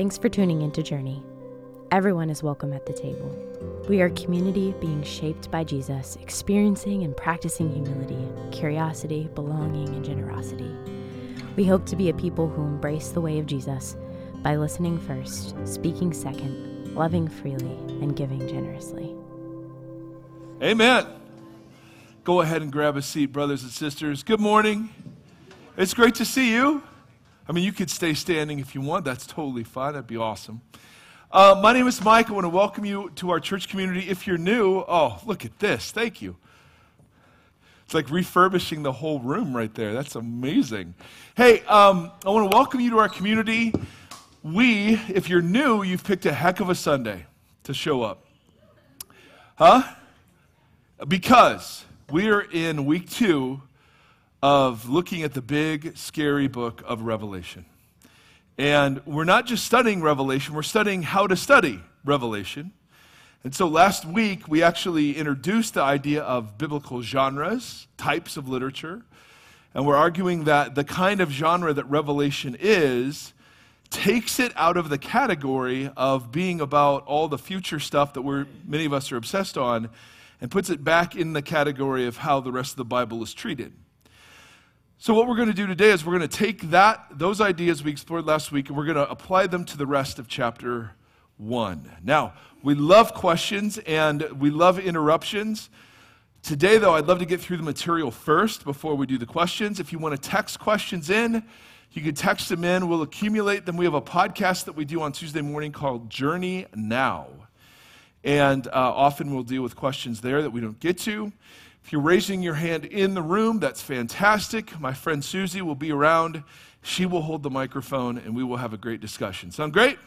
Thanks for tuning into Journey. Everyone is welcome at the table. We are a community being shaped by Jesus, experiencing and practicing humility, curiosity, belonging, and generosity. We hope to be a people who embrace the way of Jesus by listening first, speaking second, loving freely, and giving generously. Amen. Go ahead and grab a seat, brothers and sisters. Good morning. It's great to see you. I mean, you could stay standing if you want. That's totally fine. That'd be awesome. Uh, my name is Mike. I want to welcome you to our church community. If you're new, oh, look at this. Thank you. It's like refurbishing the whole room right there. That's amazing. Hey, um, I want to welcome you to our community. We, if you're new, you've picked a heck of a Sunday to show up. Huh? Because we are in week two of looking at the big, scary book of Revelation. And we're not just studying Revelation, we're studying how to study Revelation. And so last week, we actually introduced the idea of biblical genres, types of literature. And we're arguing that the kind of genre that Revelation is takes it out of the category of being about all the future stuff that we're, many of us are obsessed on and puts it back in the category of how the rest of the Bible is treated. So what we're going to do today is we're going to take that those ideas we explored last week and we're going to apply them to the rest of chapter 1. Now, we love questions and we love interruptions. Today though, I'd love to get through the material first before we do the questions. If you want to text questions in, you can text them in. We'll accumulate them. We have a podcast that we do on Tuesday morning called Journey Now. And uh, often we'll deal with questions there that we don't get to. If you're raising your hand in the room, that's fantastic. My friend Susie will be around. She will hold the microphone and we will have a great discussion. Sound great?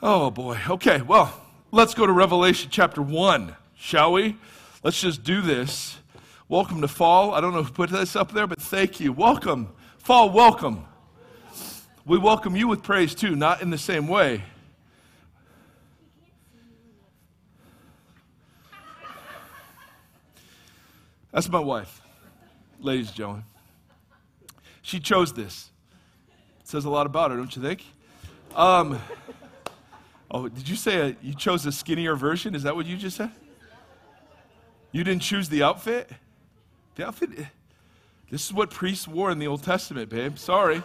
Oh boy. Okay, well, let's go to Revelation chapter 1, shall we? Let's just do this. Welcome to fall. I don't know who put this up there, but thank you. Welcome. Fall, welcome. We welcome you with praise too, not in the same way. That's my wife, ladies and gentlemen. She chose this. It says a lot about her, don't you think? Um, oh, did you say a, you chose a skinnier version? Is that what you just said? You didn't choose the outfit? The outfit, this is what priests wore in the Old Testament, babe. Sorry.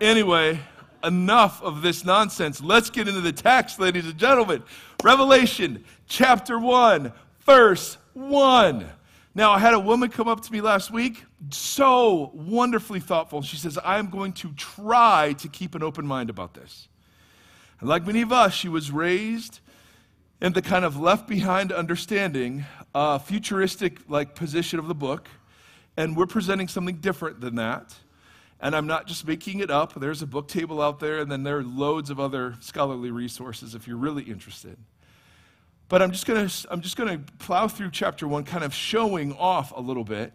anyway, enough of this nonsense. Let's get into the text, ladies and gentlemen. Revelation chapter 1, verse 1. Now, I had a woman come up to me last week, so wonderfully thoughtful. She says, I'm going to try to keep an open mind about this. And like many of us, she was raised in the kind of left behind understanding, uh, futuristic like position of the book. And we're presenting something different than that. And I'm not just making it up. There's a book table out there, and then there are loads of other scholarly resources if you're really interested. But I'm just going to I'm just going to plow through chapter 1 kind of showing off a little bit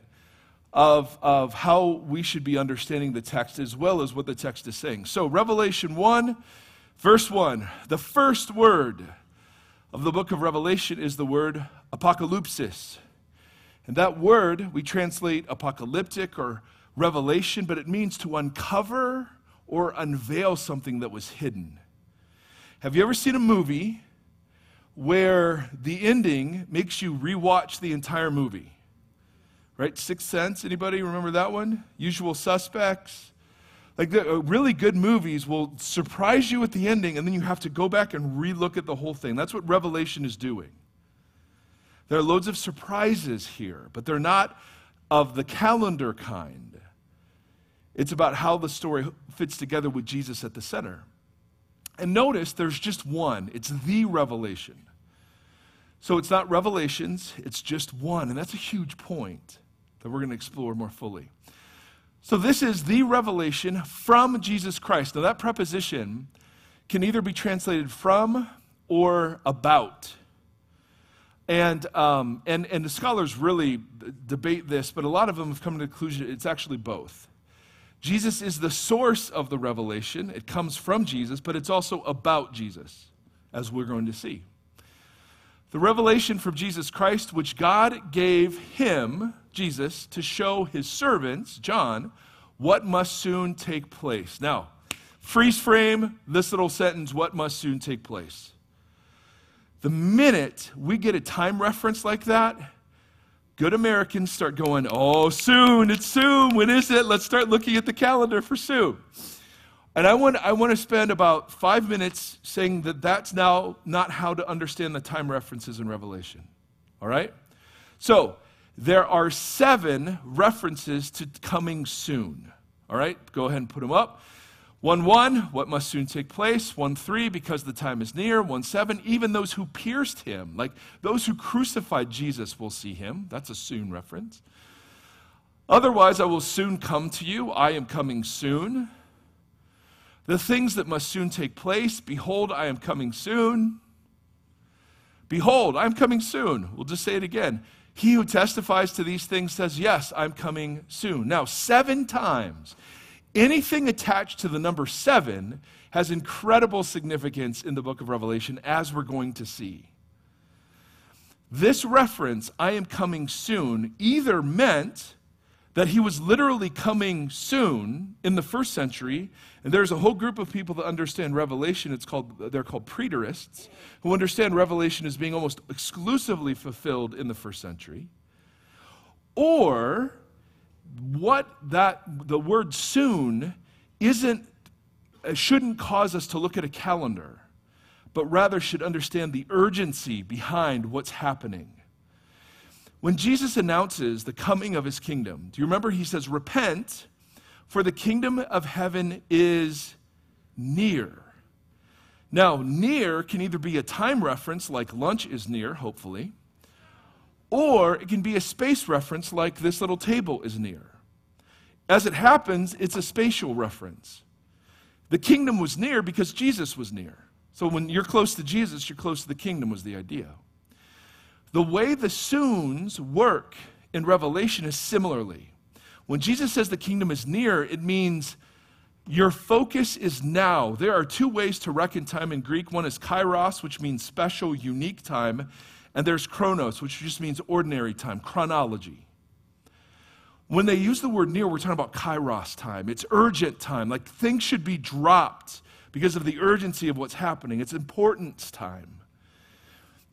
of, of how we should be understanding the text as well as what the text is saying. So Revelation 1 verse 1, the first word of the book of Revelation is the word apocalypsis. And that word we translate apocalyptic or revelation, but it means to uncover or unveil something that was hidden. Have you ever seen a movie where the ending makes you rewatch the entire movie. Right? Sixth Sense, anybody remember that one? Usual Suspects. Like the uh, really good movies will surprise you at the ending and then you have to go back and relook at the whole thing. That's what Revelation is doing. There are loads of surprises here, but they're not of the calendar kind. It's about how the story fits together with Jesus at the center. And notice there's just one. It's the revelation. So it's not revelations, it's just one. And that's a huge point that we're going to explore more fully. So this is the revelation from Jesus Christ. Now, that preposition can either be translated from or about. And, um, and, and the scholars really debate this, but a lot of them have come to the conclusion it's actually both. Jesus is the source of the revelation, it comes from Jesus, but it's also about Jesus, as we're going to see. The revelation from Jesus Christ, which God gave him, Jesus, to show his servants, John, what must soon take place. Now, freeze frame this little sentence what must soon take place. The minute we get a time reference like that, good Americans start going, oh, soon, it's soon. When is it? Let's start looking at the calendar for soon. And I want, I want to spend about five minutes saying that that's now not how to understand the time references in Revelation. All right? So, there are seven references to coming soon. All right? Go ahead and put them up. 1 1, what must soon take place. 1 3, because the time is near. 1 7, even those who pierced him, like those who crucified Jesus, will see him. That's a soon reference. Otherwise, I will soon come to you. I am coming soon. The things that must soon take place, behold, I am coming soon. Behold, I'm coming soon. We'll just say it again. He who testifies to these things says, Yes, I'm coming soon. Now, seven times, anything attached to the number seven has incredible significance in the book of Revelation, as we're going to see. This reference, I am coming soon, either meant that he was literally coming soon in the first century. And there's a whole group of people that understand Revelation. It's called, they're called preterists, who understand Revelation as being almost exclusively fulfilled in the first century. Or what that, the word soon isn't, uh, shouldn't cause us to look at a calendar, but rather should understand the urgency behind what's happening. When Jesus announces the coming of his kingdom, do you remember he says, Repent, for the kingdom of heaven is near. Now, near can either be a time reference, like lunch is near, hopefully, or it can be a space reference, like this little table is near. As it happens, it's a spatial reference. The kingdom was near because Jesus was near. So when you're close to Jesus, you're close to the kingdom, was the idea. The way the soons work in Revelation is similarly. When Jesus says the kingdom is near, it means your focus is now. There are two ways to reckon time in Greek. One is kairos, which means special, unique time, and there's chronos, which just means ordinary time, chronology. When they use the word near, we're talking about kairos time. It's urgent time, like things should be dropped because of the urgency of what's happening. It's importance time.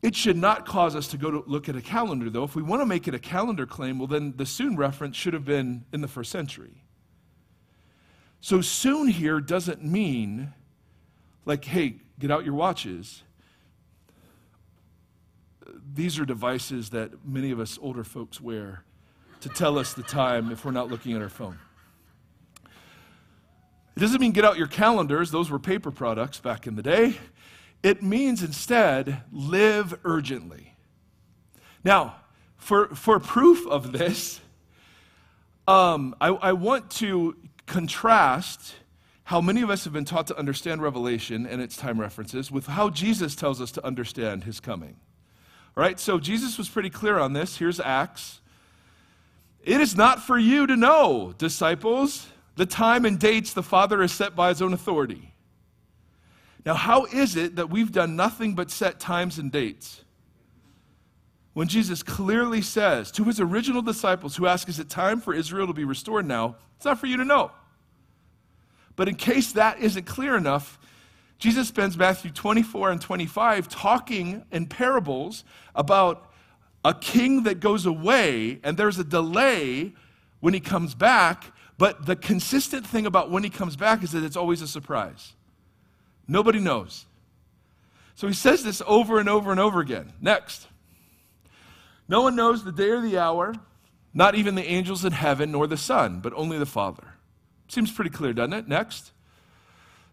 It should not cause us to go to look at a calendar, though. If we want to make it a calendar claim, well, then the soon reference should have been in the first century. So, soon here doesn't mean like, hey, get out your watches. These are devices that many of us older folks wear to tell us the time if we're not looking at our phone. It doesn't mean get out your calendars, those were paper products back in the day. It means instead, live urgently. Now, for, for proof of this, um, I, I want to contrast how many of us have been taught to understand Revelation and its time references with how Jesus tells us to understand his coming. Right, so Jesus was pretty clear on this. Here's Acts. It is not for you to know, disciples, the time and dates the Father has set by his own authority. Now, how is it that we've done nothing but set times and dates? When Jesus clearly says to his original disciples who ask, Is it time for Israel to be restored now? It's not for you to know. But in case that isn't clear enough, Jesus spends Matthew 24 and 25 talking in parables about a king that goes away and there's a delay when he comes back. But the consistent thing about when he comes back is that it's always a surprise. Nobody knows. So he says this over and over and over again. Next. No one knows the day or the hour, not even the angels in heaven nor the Son, but only the Father. Seems pretty clear, doesn't it? Next.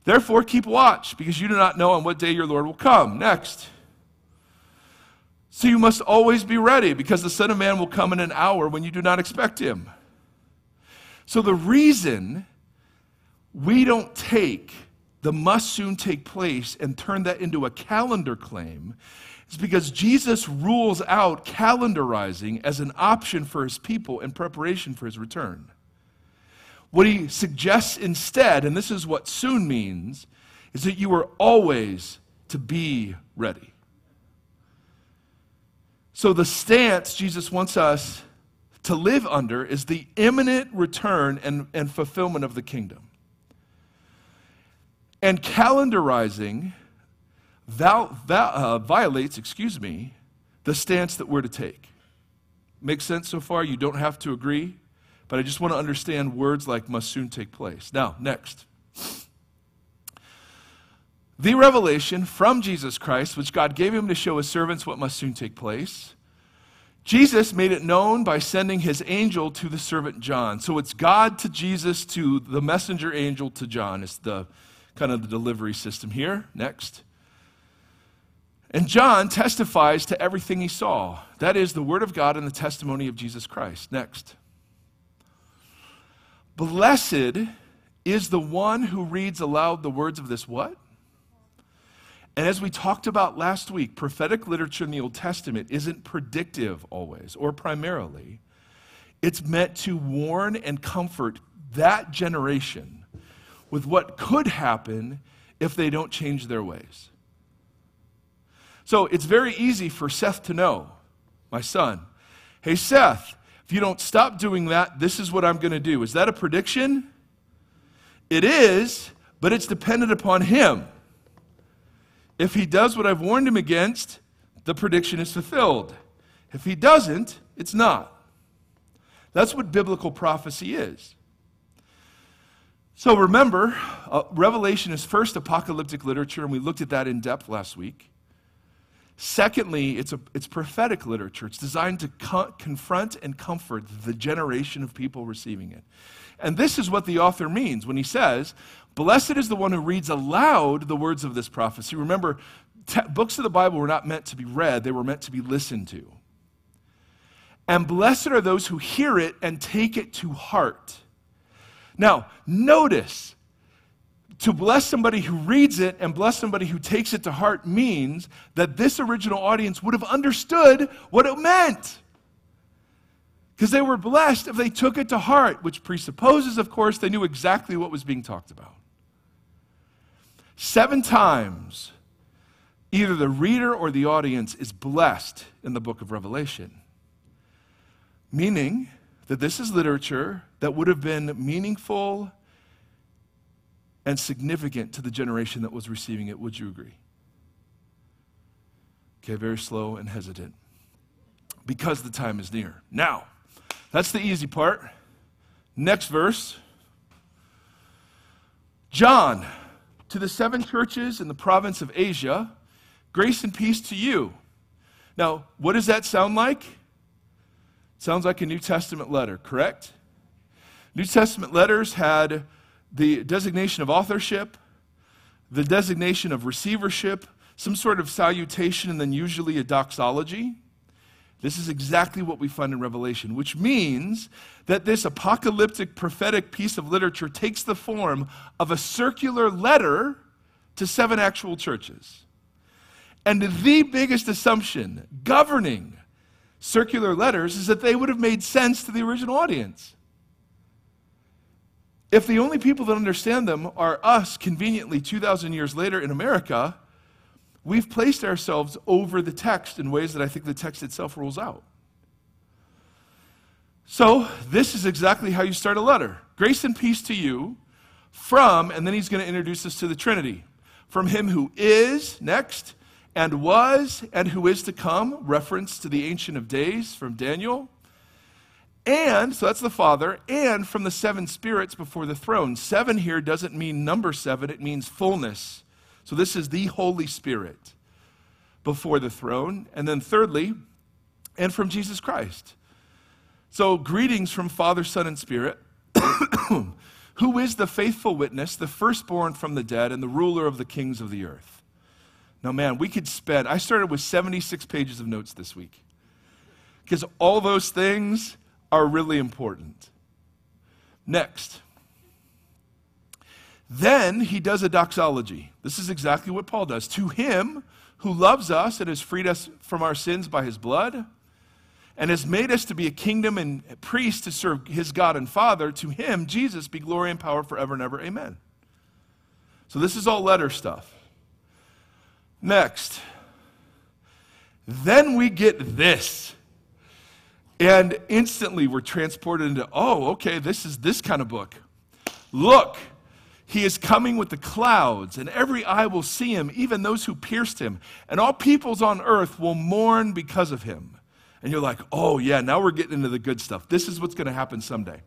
Therefore, keep watch, because you do not know on what day your Lord will come. Next. So you must always be ready, because the Son of Man will come in an hour when you do not expect him. So the reason we don't take the must soon take place and turn that into a calendar claim is because Jesus rules out calendarizing as an option for his people in preparation for his return. What he suggests instead, and this is what soon means, is that you are always to be ready. So, the stance Jesus wants us to live under is the imminent return and, and fulfillment of the kingdom. And calendarizing val, uh, violates, excuse me, the stance that we're to take. Makes sense so far? You don't have to agree, but I just want to understand words like must soon take place. Now, next. The revelation from Jesus Christ, which God gave him to show his servants what must soon take place. Jesus made it known by sending his angel to the servant John. So it's God to Jesus to the messenger angel to John. It's the kind of the delivery system here. Next. And John testifies to everything he saw. That is the word of God and the testimony of Jesus Christ. Next. Blessed is the one who reads aloud the words of this what? And as we talked about last week, prophetic literature in the Old Testament isn't predictive always or primarily. It's meant to warn and comfort that generation with what could happen if they don't change their ways. So it's very easy for Seth to know, my son, hey, Seth, if you don't stop doing that, this is what I'm going to do. Is that a prediction? It is, but it's dependent upon him. If he does what I've warned him against, the prediction is fulfilled. If he doesn't, it's not. That's what biblical prophecy is. So remember, uh, Revelation is first apocalyptic literature, and we looked at that in depth last week. Secondly, it's, a, it's prophetic literature. It's designed to co- confront and comfort the generation of people receiving it. And this is what the author means when he says, Blessed is the one who reads aloud the words of this prophecy. Remember, te- books of the Bible were not meant to be read, they were meant to be listened to. And blessed are those who hear it and take it to heart. Now, notice to bless somebody who reads it and bless somebody who takes it to heart means that this original audience would have understood what it meant. Because they were blessed if they took it to heart, which presupposes, of course, they knew exactly what was being talked about. Seven times, either the reader or the audience is blessed in the book of Revelation, meaning that this is literature that would have been meaningful and significant to the generation that was receiving it. Would you agree? Okay, very slow and hesitant. Because the time is near. Now, that's the easy part. Next verse. John, to the seven churches in the province of Asia, grace and peace to you. Now, what does that sound like? sounds like a New Testament letter, correct? New Testament letters had the designation of authorship, the designation of receivership, some sort of salutation, and then usually a doxology. This is exactly what we find in Revelation, which means that this apocalyptic prophetic piece of literature takes the form of a circular letter to seven actual churches. And the biggest assumption governing circular letters is that they would have made sense to the original audience. If the only people that understand them are us, conveniently 2,000 years later in America, we've placed ourselves over the text in ways that I think the text itself rules out. So, this is exactly how you start a letter Grace and peace to you from, and then he's going to introduce us to the Trinity. From him who is, next, and was, and who is to come, reference to the Ancient of Days from Daniel. And, so that's the Father, and from the seven spirits before the throne. Seven here doesn't mean number seven, it means fullness. So this is the Holy Spirit before the throne. And then, thirdly, and from Jesus Christ. So, greetings from Father, Son, and Spirit, who is the faithful witness, the firstborn from the dead, and the ruler of the kings of the earth. Now, man, we could spend, I started with 76 pages of notes this week because all those things are really important. Next. Then he does a doxology. This is exactly what Paul does. To him who loves us and has freed us from our sins by his blood and has made us to be a kingdom and priests to serve his God and Father, to him, Jesus, be glory and power forever and ever. Amen. So this is all letter stuff. Next. Then we get this. And instantly we're transported into, oh, okay, this is this kind of book. Look, he is coming with the clouds, and every eye will see him, even those who pierced him. And all peoples on earth will mourn because of him. And you're like, oh, yeah, now we're getting into the good stuff. This is what's going to happen someday.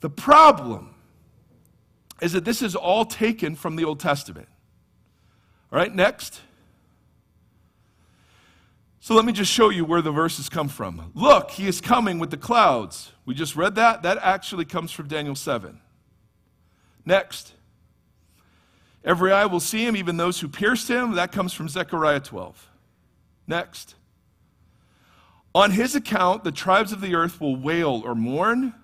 The problem is that this is all taken from the Old Testament. All right, next. So let me just show you where the verses come from. Look, he is coming with the clouds. We just read that. That actually comes from Daniel 7. Next. Every eye will see him, even those who pierced him. That comes from Zechariah 12. Next. On his account, the tribes of the earth will wail or mourn.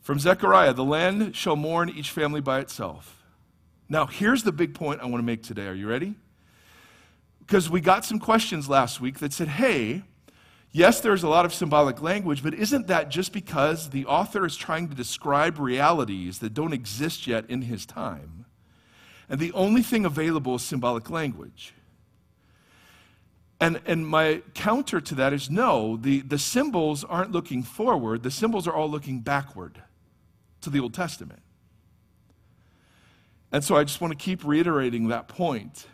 From Zechariah, the land shall mourn each family by itself. Now, here's the big point I want to make today. Are you ready? Because we got some questions last week that said, hey, yes, there's a lot of symbolic language, but isn't that just because the author is trying to describe realities that don't exist yet in his time? And the only thing available is symbolic language. And, and my counter to that is no, the, the symbols aren't looking forward, the symbols are all looking backward to the Old Testament. And so I just want to keep reiterating that point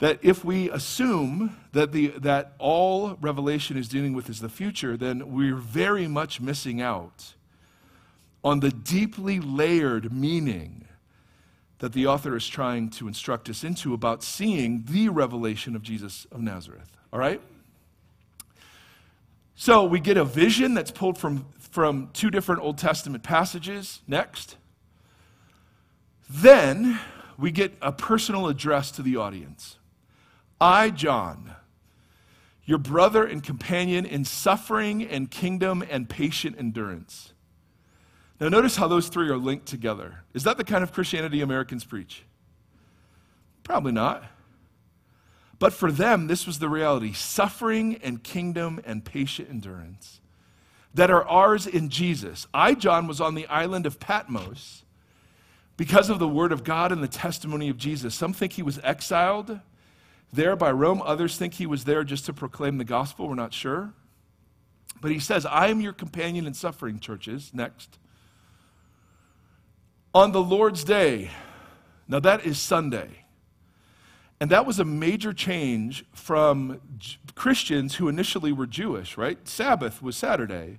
that if we assume that, the, that all Revelation is dealing with is the future, then we're very much missing out on the deeply layered meaning that the author is trying to instruct us into about seeing the revelation of Jesus of Nazareth. All right? So we get a vision that's pulled from, from two different Old Testament passages. Next. Then we get a personal address to the audience. I, John, your brother and companion in suffering and kingdom and patient endurance. Now, notice how those three are linked together. Is that the kind of Christianity Americans preach? Probably not. But for them, this was the reality suffering and kingdom and patient endurance that are ours in Jesus. I, John, was on the island of Patmos because of the word of God and the testimony of Jesus. Some think he was exiled there by Rome. Others think he was there just to proclaim the gospel. We're not sure. But he says, I am your companion in suffering, churches. Next. On the Lord's day, now that is Sunday. And that was a major change from Christians who initially were Jewish, right? Sabbath was Saturday.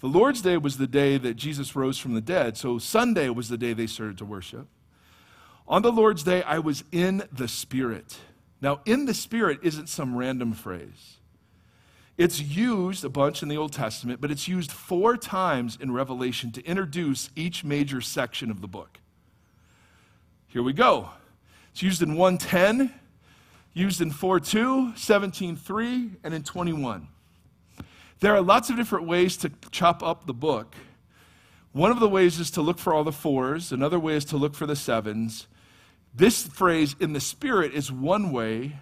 The Lord's Day was the day that Jesus rose from the dead. So Sunday was the day they started to worship. On the Lord's Day, I was in the Spirit. Now, in the Spirit isn't some random phrase. It's used a bunch in the Old Testament, but it's used four times in Revelation to introduce each major section of the book. Here we go. It's used in 110, used in 4.2, 17.3, and in 21. There are lots of different ways to chop up the book. One of the ways is to look for all the fours, another way is to look for the sevens. This phrase, in the Spirit, is one way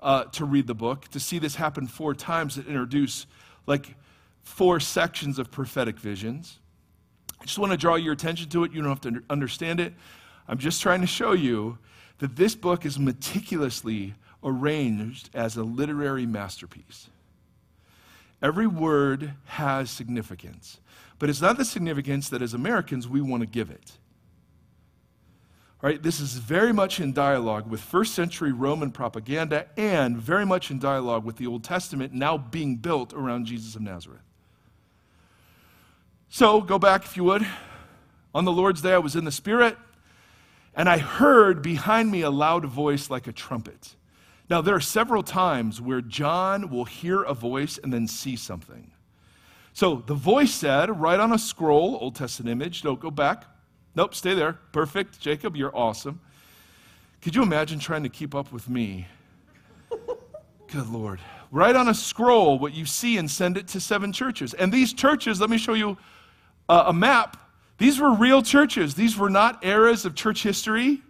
uh, to read the book, to see this happen four times that introduce like four sections of prophetic visions. I just want to draw your attention to it. You don't have to understand it. I'm just trying to show you that this book is meticulously arranged as a literary masterpiece. Every word has significance, but it's not the significance that as Americans we want to give it. Right? This is very much in dialogue with first century Roman propaganda and very much in dialogue with the Old Testament now being built around Jesus of Nazareth. So, go back if you would. On the Lord's day, I was in the Spirit, and I heard behind me a loud voice like a trumpet. Now, there are several times where John will hear a voice and then see something. So the voice said, Write on a scroll, Old Testament image, don't go back, Nope, stay there. Perfect. Jacob, you're awesome. Could you imagine trying to keep up with me? Good Lord. Write on a scroll what you see and send it to seven churches. And these churches, let me show you a, a map. These were real churches. These were not eras of church history.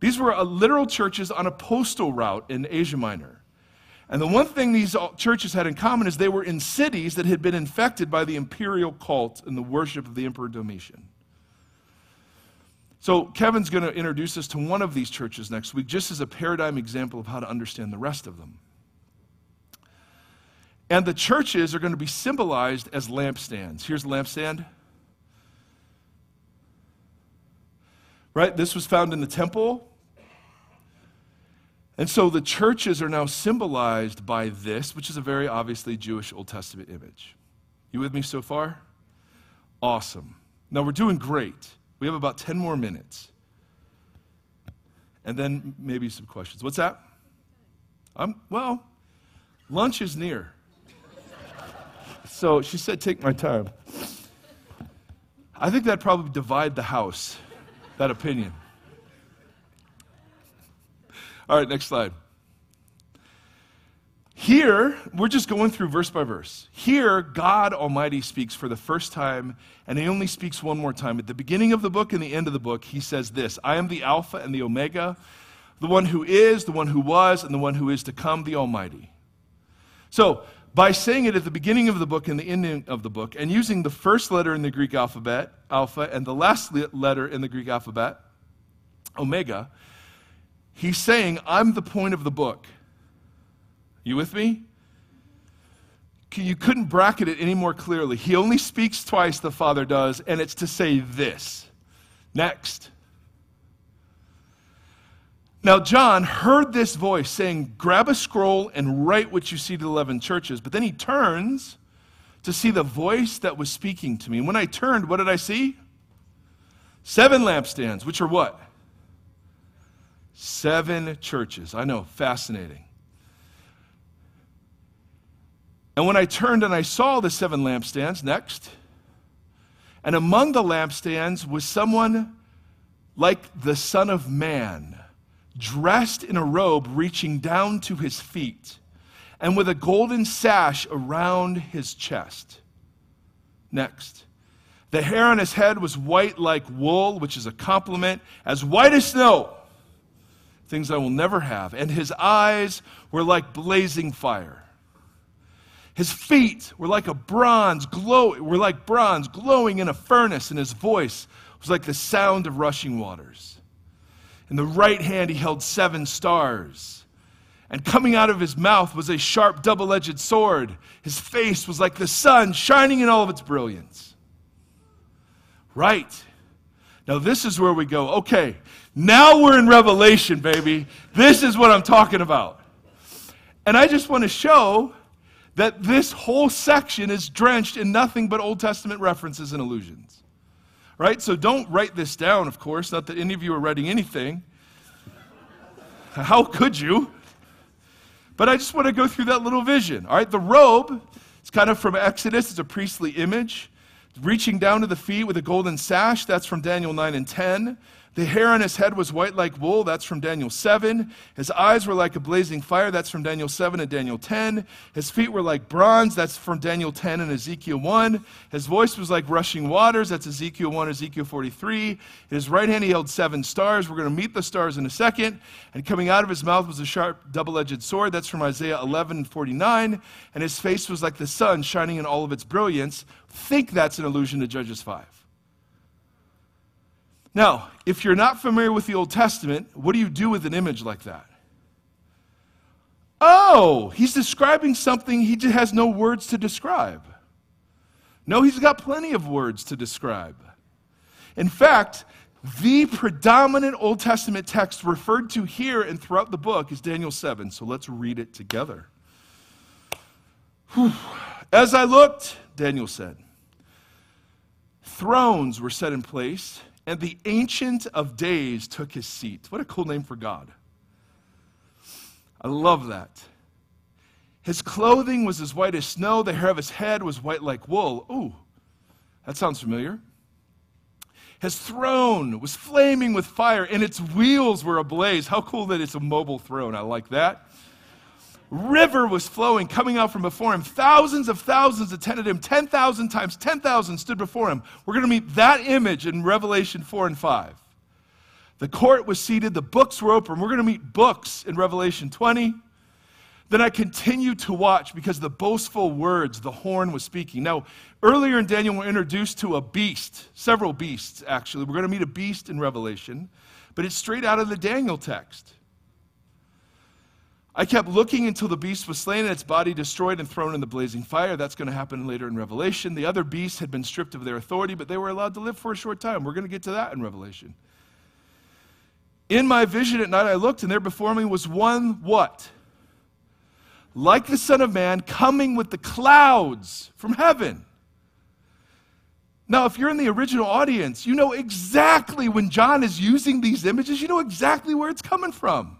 These were uh, literal churches on a postal route in Asia Minor. And the one thing these uh, churches had in common is they were in cities that had been infected by the imperial cult and the worship of the Emperor Domitian. So, Kevin's going to introduce us to one of these churches next week, just as a paradigm example of how to understand the rest of them. And the churches are going to be symbolized as lampstands. Here's the lampstand. Right? This was found in the temple. And so the churches are now symbolized by this, which is a very obviously Jewish Old Testament image. You with me so far? Awesome. Now we're doing great. We have about 10 more minutes. And then maybe some questions. What's that? Um, well, lunch is near. So she said, take my time. I think that'd probably divide the house, that opinion. All right, next slide. Here, we're just going through verse by verse. Here, God Almighty speaks for the first time, and He only speaks one more time. At the beginning of the book and the end of the book, He says this I am the Alpha and the Omega, the one who is, the one who was, and the one who is to come, the Almighty. So, by saying it at the beginning of the book and the ending of the book, and using the first letter in the Greek alphabet, Alpha, and the last letter in the Greek alphabet, Omega, He's saying, I'm the point of the book. You with me? You couldn't bracket it any more clearly. He only speaks twice, the Father does, and it's to say this. Next. Now, John heard this voice saying, Grab a scroll and write what you see to the 11 churches. But then he turns to see the voice that was speaking to me. And when I turned, what did I see? Seven lampstands, which are what? Seven churches. I know, fascinating. And when I turned and I saw the seven lampstands, next, and among the lampstands was someone like the Son of Man, dressed in a robe reaching down to his feet, and with a golden sash around his chest. Next. The hair on his head was white like wool, which is a compliment, as white as snow, things I will never have. And his eyes were like blazing fire. His feet were like a bronze glow, were like bronze glowing in a furnace, and his voice was like the sound of rushing waters. In the right hand he held seven stars. And coming out of his mouth was a sharp double edged sword. His face was like the sun shining in all of its brilliance. Right. Now, this is where we go. Okay, now we're in Revelation, baby. This is what I'm talking about. And I just want to show that this whole section is drenched in nothing but Old Testament references and allusions. Right? So don't write this down, of course, not that any of you are writing anything. How could you? But I just want to go through that little vision. All right, the robe, it's kind of from Exodus, it's a priestly image. Reaching down to the feet with a golden sash, that's from Daniel 9 and 10. The hair on his head was white like wool. That's from Daniel 7. His eyes were like a blazing fire. That's from Daniel 7 and Daniel 10. His feet were like bronze. That's from Daniel 10 and Ezekiel 1. His voice was like rushing waters. That's Ezekiel 1, Ezekiel 43. In his right hand he held seven stars. We're going to meet the stars in a second. And coming out of his mouth was a sharp double edged sword. That's from Isaiah 11 and 49. And his face was like the sun shining in all of its brilliance. Think that's an allusion to Judges 5. Now, if you're not familiar with the Old Testament, what do you do with an image like that? Oh, he's describing something he just has no words to describe. No, he's got plenty of words to describe. In fact, the predominant Old Testament text referred to here and throughout the book is Daniel 7. So let's read it together. Whew. As I looked, Daniel said, thrones were set in place and the Ancient of Days took his seat. What a cool name for God. I love that. His clothing was as white as snow, the hair of his head was white like wool. Ooh, that sounds familiar. His throne was flaming with fire, and its wheels were ablaze. How cool that it's a mobile throne. I like that river was flowing, coming out from before him. Thousands of thousands attended him. 10,000 times 10,000 stood before him. We're going to meet that image in Revelation 4 and 5. The court was seated, the books were open. We're going to meet books in Revelation 20. Then I continued to watch because the boastful words the horn was speaking. Now, earlier in Daniel, we're introduced to a beast, several beasts, actually. We're going to meet a beast in Revelation, but it's straight out of the Daniel text. I kept looking until the beast was slain and its body destroyed and thrown in the blazing fire. That's going to happen later in Revelation. The other beasts had been stripped of their authority, but they were allowed to live for a short time. We're going to get to that in Revelation. In my vision at night, I looked, and there before me was one what? Like the Son of Man coming with the clouds from heaven. Now, if you're in the original audience, you know exactly when John is using these images, you know exactly where it's coming from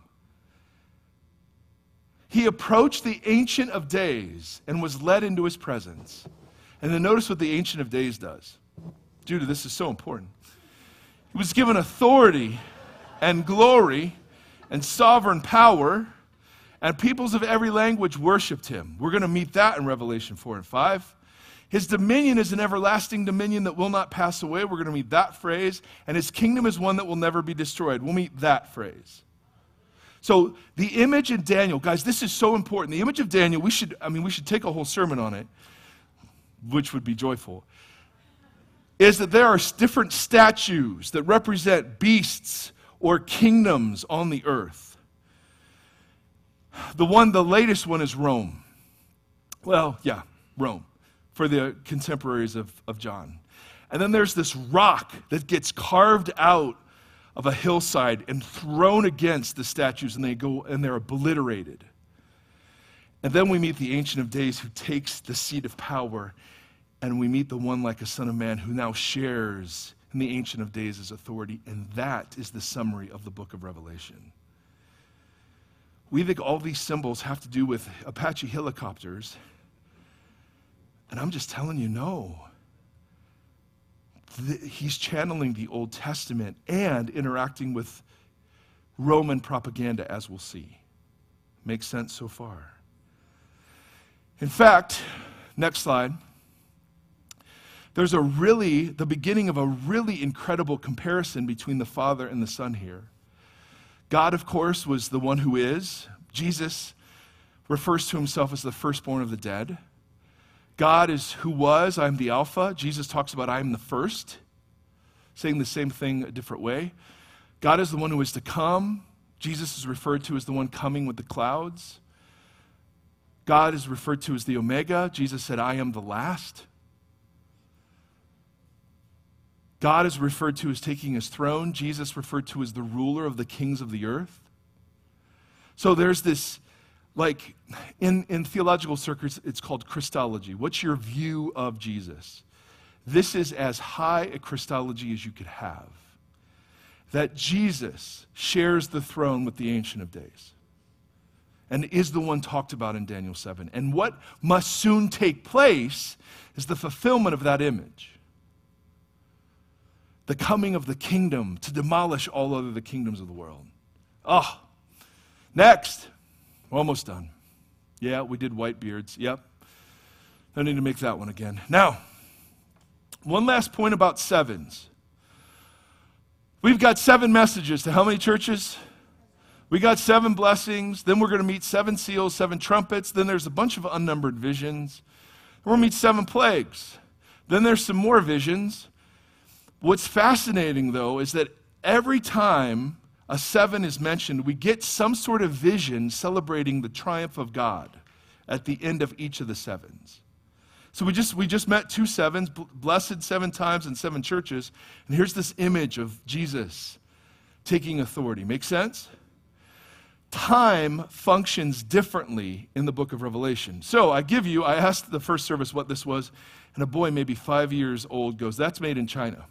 he approached the Ancient of Days and was led into his presence. And then notice what the Ancient of Days does. Dude, this is so important. He was given authority and glory and sovereign power, and peoples of every language worshiped him. We're going to meet that in Revelation 4 and 5. His dominion is an everlasting dominion that will not pass away. We're going to meet that phrase. And his kingdom is one that will never be destroyed. We'll meet that phrase. So the image in Daniel, guys, this is so important. The image of Daniel, we should, I mean, we should take a whole sermon on it, which would be joyful. Is that there are different statues that represent beasts or kingdoms on the earth. The one, the latest one is Rome. Well, yeah, Rome, for the contemporaries of, of John. And then there's this rock that gets carved out of a hillside and thrown against the statues, and they go and they're obliterated. And then we meet the Ancient of Days who takes the seat of power, and we meet the one like a Son of Man who now shares in the Ancient of Days' authority, and that is the summary of the book of Revelation. We think all these symbols have to do with Apache helicopters, and I'm just telling you, no he's channeling the Old Testament and interacting with Roman propaganda, as we'll see. Makes sense so far. In fact, next slide. There's a really, the beginning of a really incredible comparison between the Father and the Son here. God, of course, was the one who is. Jesus refers to himself as the firstborn of the dead. God is who was, I'm the Alpha. Jesus talks about I'm the first, saying the same thing a different way. God is the one who is to come. Jesus is referred to as the one coming with the clouds. God is referred to as the Omega. Jesus said, I am the last. God is referred to as taking his throne. Jesus referred to as the ruler of the kings of the earth. So there's this like in, in theological circles, it's called Christology. What's your view of Jesus? This is as high a Christology as you could have. That Jesus shares the throne with the Ancient of Days and is the one talked about in Daniel 7. And what must soon take place is the fulfillment of that image. The coming of the kingdom to demolish all other the kingdoms of the world. Oh, next. We're almost done. Yeah, we did white beards. Yep. I need to make that one again. Now, one last point about sevens. We've got seven messages to how many churches? We got seven blessings. Then we're going to meet seven seals, seven trumpets. Then there's a bunch of unnumbered visions. We're going to meet seven plagues. Then there's some more visions. What's fascinating, though, is that every time a seven is mentioned, we get some sort of vision celebrating the triumph of God at the end of each of the sevens. So we just, we just met two sevens, blessed seven times in seven churches. And here's this image of Jesus taking authority. Make sense? Time functions differently in the book of Revelation. So I give you, I asked the first service what this was, and a boy, maybe five years old, goes, That's made in China.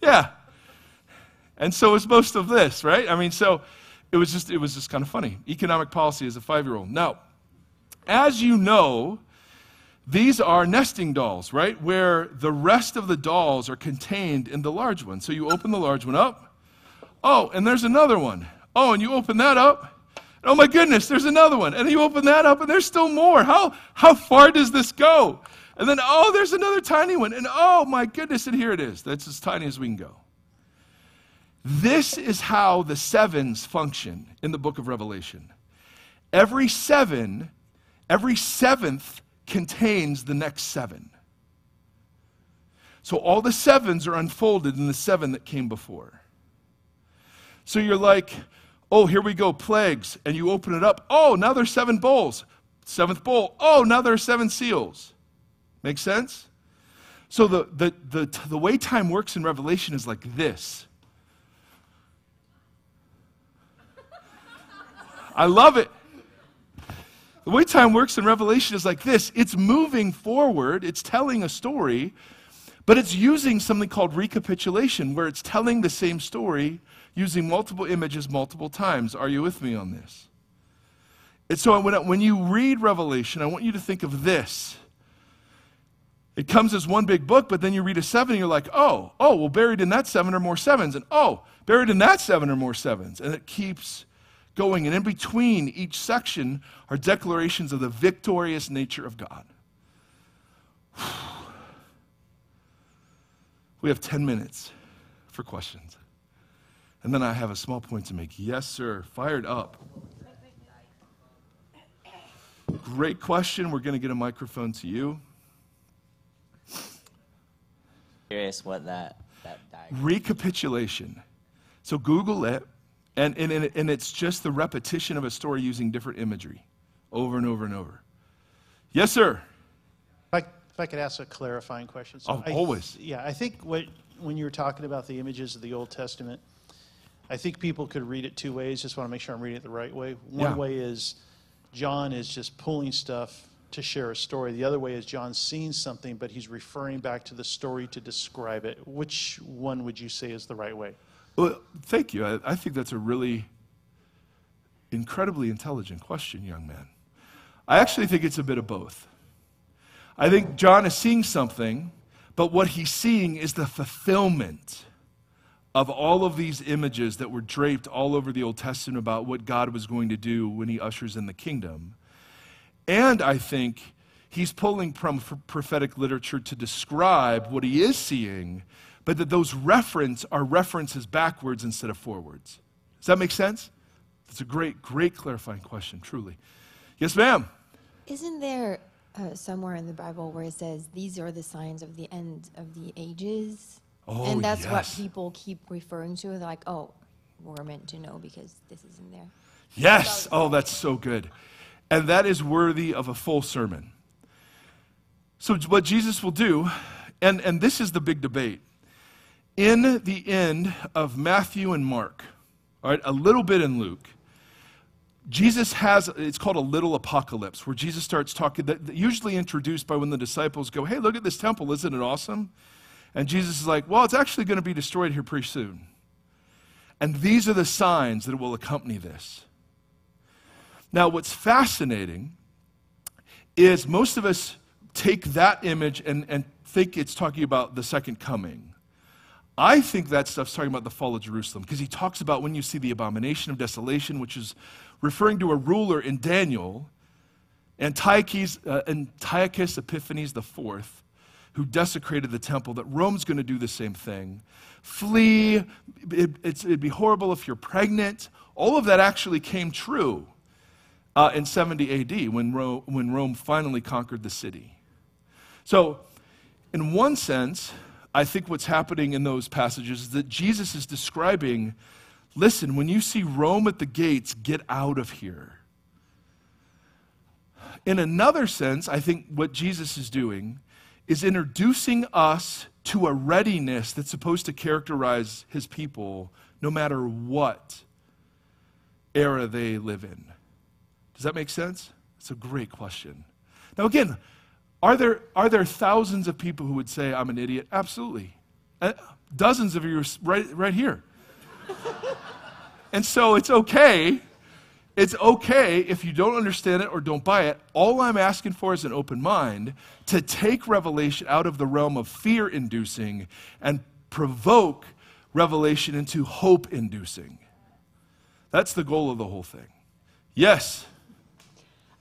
Yeah. And so is most of this, right? I mean, so it was just it was just kind of funny. Economic policy as a five-year-old. Now, as you know, these are nesting dolls, right? Where the rest of the dolls are contained in the large one. So you open the large one up. Oh, and there's another one. Oh, and you open that up. Oh my goodness, there's another one. And you open that up and there's still more. How how far does this go? And then, oh, there's another tiny one. And oh my goodness, and here it is. That's as tiny as we can go. This is how the sevens function in the book of Revelation. Every seven, every seventh contains the next seven. So all the sevens are unfolded in the seven that came before. So you're like, Oh, here we go, plagues. And you open it up. Oh, now there's seven bowls. Seventh bowl. Oh, now there are seven seals. Make sense? So the, the, the, the way time works in Revelation is like this. I love it. The way time works in Revelation is like this it's moving forward, it's telling a story, but it's using something called recapitulation, where it's telling the same story using multiple images multiple times. Are you with me on this? And so when, when you read Revelation, I want you to think of this. It comes as one big book, but then you read a seven and you're like, oh, oh, well, buried in that seven are more sevens. And oh, buried in that seven are more sevens. And it keeps going. And in between each section are declarations of the victorious nature of God. We have 10 minutes for questions. And then I have a small point to make. Yes, sir. Fired up. Great question. We're going to get a microphone to you. Curious what that, that diagram. Recapitulation. So Google it, and, and, and it's just the repetition of a story using different imagery over and over and over. Yes, sir. If I, if I could ask a clarifying question. Oh, I- always. Yeah, I think what, when you were talking about the images of the Old Testament, I think people could read it two ways. Just want to make sure I'm reading it the right way. One Yeah. way is John is just pulling stuff to share a story. The other way is John's seeing something, but he's referring back to the story to describe it. Which one would you say is the right way? Well, thank you. I, I think that's a really incredibly intelligent question, young man. I actually think it's a bit of both. I think John is seeing something, but what he's seeing is the fulfillment of all of these images that were draped all over the Old Testament about what God was going to do when he ushers in the kingdom. And I think he's pulling from prophetic literature to describe what he is seeing, but that those reference are references backwards instead of forwards. Does that make sense? That's a great, great clarifying question, truly. Yes, ma'am. Isn't there uh, somewhere in the Bible where it says these are the signs of the end of the ages? Oh, and that's what people keep referring to. They're like, oh, we're meant to know because this is in there. Yes. Oh, that's so good. And that is worthy of a full sermon. So, what Jesus will do, and, and this is the big debate, in the end of Matthew and Mark, all right, a little bit in Luke, Jesus has, it's called a little apocalypse, where Jesus starts talking, that, usually introduced by when the disciples go, hey, look at this temple, isn't it awesome? And Jesus is like, well, it's actually going to be destroyed here pretty soon. And these are the signs that will accompany this. Now, what's fascinating is most of us take that image and, and think it's talking about the second coming. I think that stuff's talking about the fall of Jerusalem because he talks about when you see the abomination of desolation, which is referring to a ruler in Daniel, Antiochus, uh, Antiochus Epiphanes IV, who desecrated the temple, that Rome's going to do the same thing. Flee, it, it'd be horrible if you're pregnant. All of that actually came true uh, in 70 AD when Rome, when Rome finally conquered the city. So, in one sense, I think what's happening in those passages is that Jesus is describing listen, when you see Rome at the gates, get out of here. In another sense, I think what Jesus is doing is introducing us to a readiness that's supposed to characterize his people no matter what era they live in. Does that make sense? It's a great question. Now, again, are there, are there thousands of people who would say, I'm an idiot? Absolutely. Uh, dozens of you are right, right here. and so it's okay. It's okay if you don't understand it or don't buy it. All I'm asking for is an open mind to take revelation out of the realm of fear inducing and provoke revelation into hope inducing. That's the goal of the whole thing. Yes.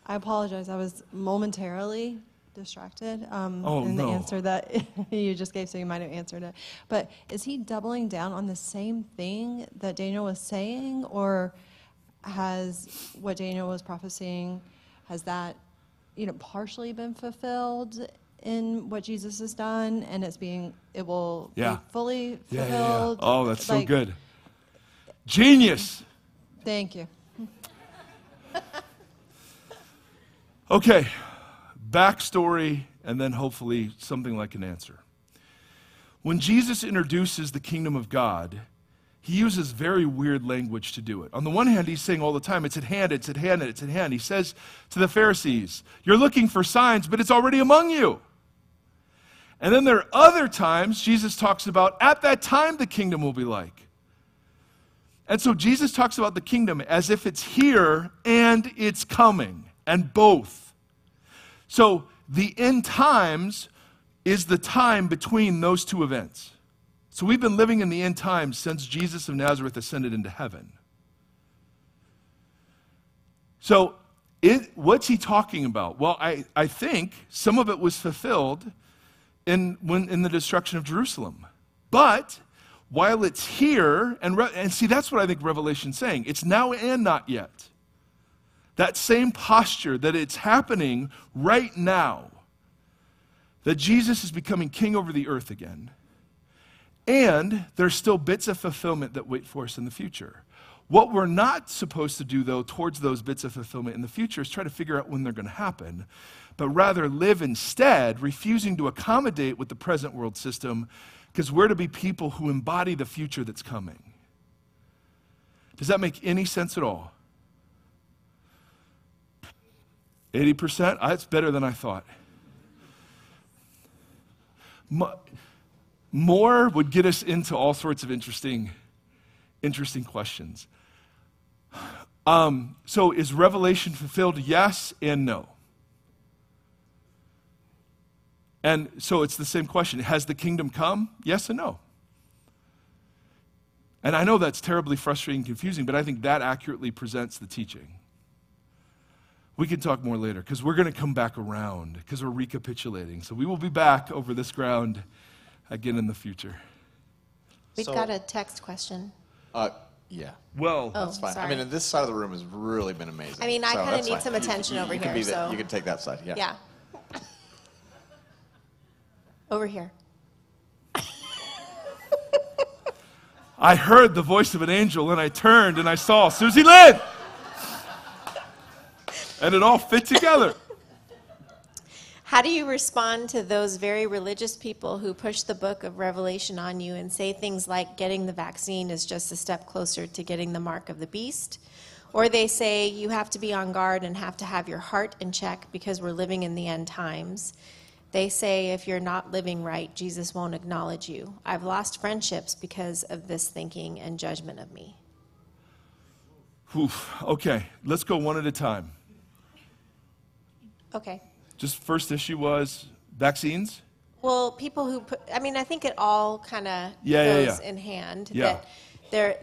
I apologize. I was momentarily distracted um, Oh, in no. the answer that you just gave, so you might have answered it. But is he doubling down on the same thing that Daniel was saying, or has what Daniel was prophesying, has that, you know, partially been fulfilled in what Jesus has done, and it's being, it will Yeah. be fully Yeah, yeah, yeah. Oh, that's so good. Genius. Thank you. Okay, backstory, and then hopefully something like an answer. When Jesus introduces the kingdom of God, he uses very weird language to do it. On the one hand, he's saying all the time, it's at hand, it's at hand, it's at hand. He says to the Pharisees, You're looking for signs, but it's already among you. And then there are other times Jesus talks about, At that time, the kingdom will be like. And so Jesus talks about the kingdom as if it's here and it's coming, and both. So the end times is the time between those two events. So we've been living in the end times since Jesus of Nazareth ascended into heaven. So it, what's he talking about? Well, I, I think some of it was fulfilled in, when, in the destruction of Jerusalem. But while it's here, and, re- and see, that's what I think Revelation's saying it's now and not yet. That same posture that it's happening right now, that Jesus is becoming king over the earth again. And there's still bits of fulfillment that wait for us in the future. What we're not supposed to do, though, towards those bits of fulfillment in the future is try to figure out when they're going to happen, but rather live instead, refusing to accommodate with the present world system, because we're to be people who embody the future that's coming. Does that make any sense at all? 80%? That's better than I thought. More would get us into all sorts of interesting, interesting questions. Um, so, is Revelation fulfilled? Yes and no. And so it's the same question Has the kingdom come? Yes and no. And I know that's terribly frustrating and confusing, but I think that accurately presents the teaching. We can talk more later because we're going to come back around because we're recapitulating. So we will be back over this ground again in the future. We've So- got a text question. Uh, yeah. Well, Oh, That's fine. sorry. I mean, this side of the room has really been amazing. I mean, I so kinda need fine. some attention You- over you can here, be the- so- You can take that side, yeah. Yeah. Over here. I heard the voice of an angel and I turned and I saw Susie Lynn. And it all fit together. How do you respond to those very religious people who push the book of Revelation on you and say things like getting the vaccine is just a step closer to getting the mark of the beast? Or they say you have to be on guard and have to have your heart in check because we're living in the end times. They say if you're not living right, Jesus won't acknowledge you. I've lost friendships because of this thinking and judgment of me. Oof. Okay, let's go one at a time. Okay. Just first issue was vaccines. Well, people who put, I mean, I think it all kind of Yeah, yeah, goes yeah. in hand. Yeah. That there,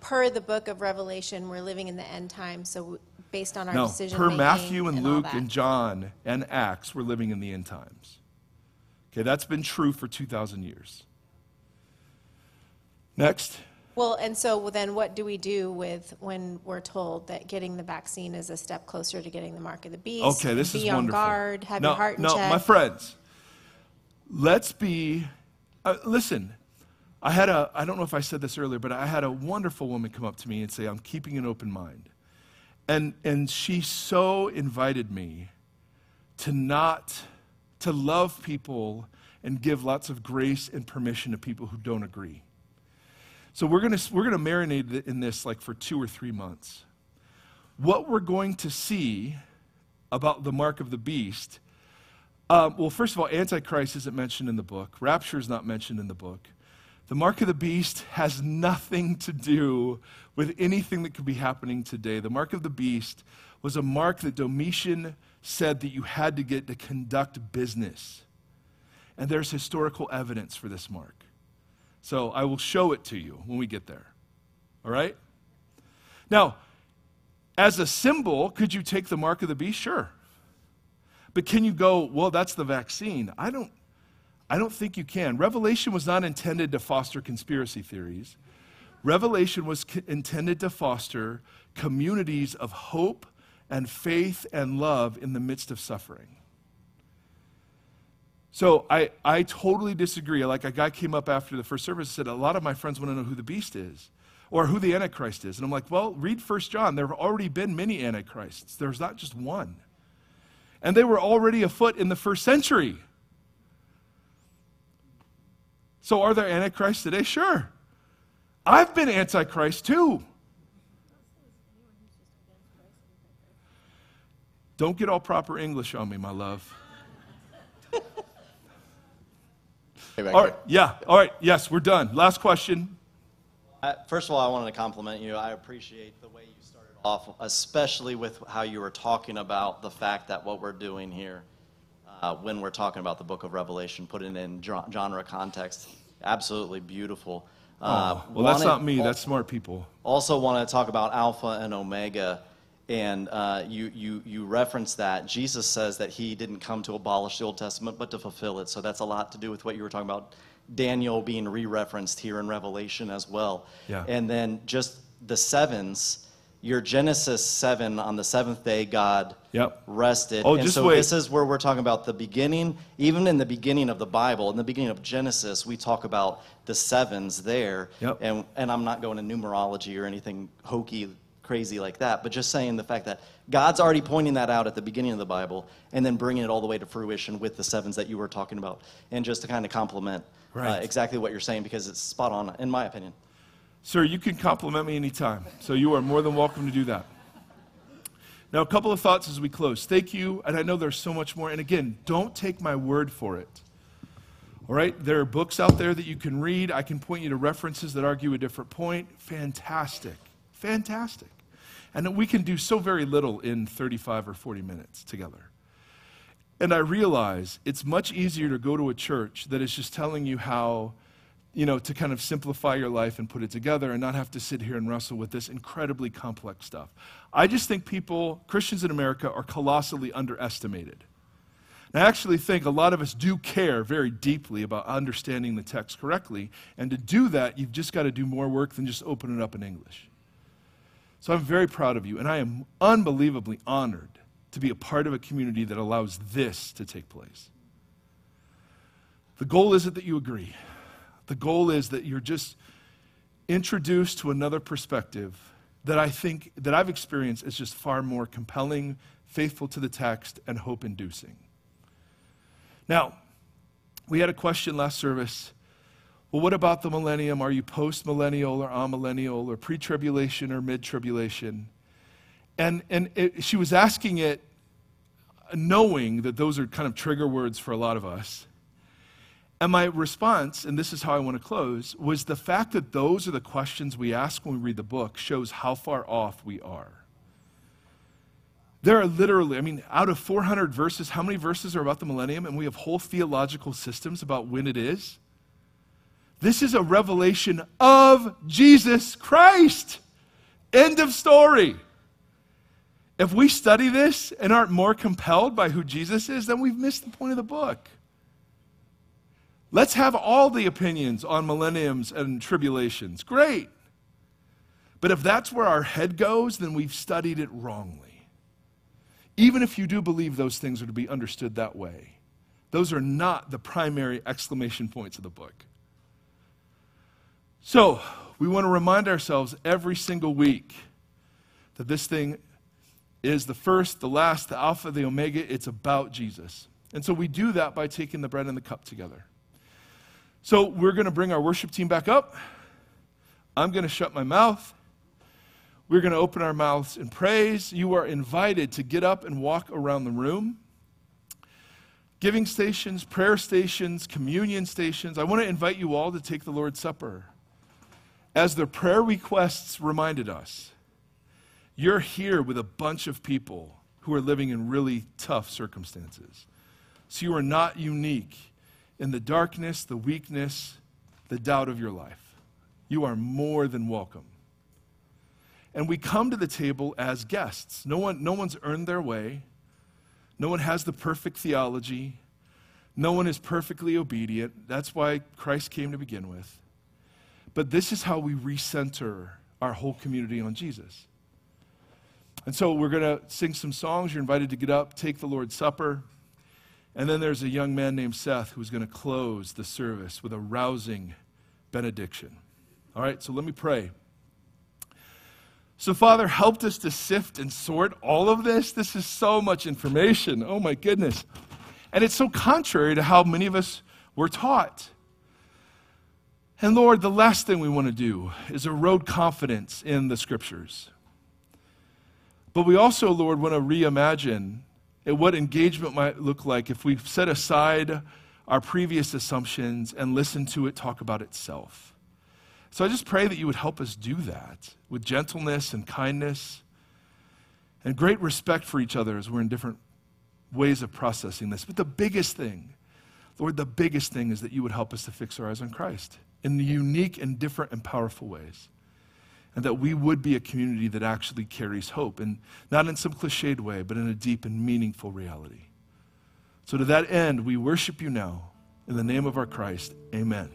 per the book of Revelation, we're living in the end time. So based on our No, decision per Matthew and, all Luke and John and Acts, we're living in the end times. Okay, that's been true for 2,000 years. Next. Well, and so then what do we do with when we're told that getting the vaccine is a step closer to getting the mark of the beast? Okay, this be is on wonderful. guard, have no, your heart in no, check. my friends, let's be. Uh, listen, I had a. I don't know if I said this earlier, but I had a wonderful woman come up to me and say, "I'm keeping an open mind," and and she so invited me to not to love people and give lots of grace and permission to people who don't agree. So we're going to we're going to marinate in this like for 2 or 3 months. What we're going to see about the mark of the beast um, well, first of all, Antichrist isn't mentioned in the book. Rapture is not mentioned in the book. The mark of the beast has nothing to do with anything that could be happening today. The mark of the beast was a mark that Domitian said that you had to get to conduct business. And there's historical evidence for this mark. So I will show it to you when we get there. All right? Now, as a symbol, could you take the mark of the beast? Sure. But can you go, well, that's the vaccine? I don't, I don't think you can. Revelation was not intended to foster conspiracy theories. Revelation was c- intended to foster communities of hope and faith and love in the midst of suffering. So I, I totally disagree. Like a guy came up after the first service and said, A lot of my friends want to know who the beast is. or who the Antichrist is. And I'm like, well, read First John. There have already been many Antichrists, there's not just one. And they were already afoot in the first century. So are there Antichrists today? Sure. I've been Antichrist too. Don't get all proper English on me, my love. Hey, back All here. right, yeah, all right, yes, we're done. Last question. I- First of all, I wanted to compliment you. I appreciate the way you started off, especially with how you were talking about the fact that what we're doing here, uh, when we're talking about the book of Revelation, put it in genre context. Absolutely beautiful. Uh, Oh, well, that's not me, that's smart people. also want to talk about Alpha and Omega, and uh, you, you, you referenced that. Jesus says that he didn't come to abolish the Old Testament, but to fulfill it. So that's a lot to do with what you were talking about. Daniel being re referenced here in Revelation as well. Yeah. And then just the sevens, your Genesis 7, on the seventh day, God Yep. rested. Oh, and just so wait. this is where we're talking about the beginning, even in the beginning of the Bible, in the beginning of Genesis, we talk about the sevens there. Yep. And, and I'm not going to numerology or anything hokey, crazy like that, but just saying the fact that God's already pointing that out at the beginning of the Bible and then bringing it all the way to fruition with the sevens that you were talking about. And just to kind of complement uh, exactly what you're saying because it's spot on, in my opinion. Sir, you can compliment me anytime, so you are more than welcome to do that. Now, a couple of thoughts as we close. Thank you, and I know there's so much more. And again, don't take my word for it. All right? There are books out there that you can read. I can point you to references that argue a different point. Fantastic. Fantastic. And that we can do so very little in 35 or 40 minutes together. And I realize it's much easier to go to a church that is just telling you how, you know, to kind of simplify your life and put it together and not have to sit here and wrestle with this incredibly complex stuff. I just think people, Christians in America, are colossally underestimated. And I actually think a lot of us do care very deeply about understanding the text correctly. And to do that, you've just got to do more work than just open it up in English. So I'm very proud of you, and I am unbelievably honored to be a part of a community that allows this to take place. The goal isn't that you agree, the goal is that you're just introduced to another perspective that I think that I've experienced is just far more compelling, faithful to the text, and hope inducing. Now, we had a question last service. Well, what about the millennium? Are you post millennial or amillennial or pre tribulation or mid tribulation? And, and it, she was asking it knowing that those are kind of trigger words for a lot of us. And my response, and this is how I want to close, was the fact that those are the questions we ask when we read the book shows how far off we are. There are literally, I mean, out of 400 verses, how many verses are about the millennium? And we have whole theological systems about when it is. This is a revelation of Jesus Christ. End of story. If we study this and aren't more compelled by who Jesus is, then we've missed the point of the book. Let's have all the opinions on millenniums and tribulations. Great. But if that's where our head goes, then we've studied it wrongly. Even if you do believe those things are to be understood that way, those are not the primary exclamation points of the book. So, we want to remind ourselves every single week that this thing is the first, the last, the Alpha, the Omega. It's about Jesus. And so we do that by taking the bread and the cup together. So we're going to bring our worship team back up. I'm going to shut my mouth. We're going to open our mouths in praise. You are invited to get up and walk around the room. Giving stations, prayer stations, communion stations. I want to invite you all to take the Lord's Supper. As the prayer requests reminded us, you're here with a bunch of people who are living in really tough circumstances. So you are not unique in the darkness, the weakness, the doubt of your life. You are more than welcome. And we come to the table as guests. No, one, no one's earned their way. No one has the perfect theology. No one is perfectly obedient. That's why Christ came to begin with. But this is how we recenter our whole community on Jesus. And so we're going to sing some songs. You're invited to get up, take the Lord's Supper. And then there's a young man named Seth who's going to close the service with a rousing benediction. All right, so let me pray. So, Father, helped us to sift and sort all of this. This is so much information. Oh, my goodness. And it's so contrary to how many of us were taught. And Lord, the last thing we want to do is erode confidence in the scriptures. But we also, Lord, want to reimagine what engagement might look like if we set aside our previous assumptions and listen to it talk about itself. So I just pray that you would help us do that with gentleness and kindness and great respect for each other as we're in different ways of processing this. But the biggest thing, Lord, the biggest thing is that you would help us to fix our eyes on Christ in unique and different and powerful ways. And that we would be a community that actually carries hope, and not in some cliched way, but in a deep and meaningful reality. So, to that end, we worship you now. In the name of our Christ, amen.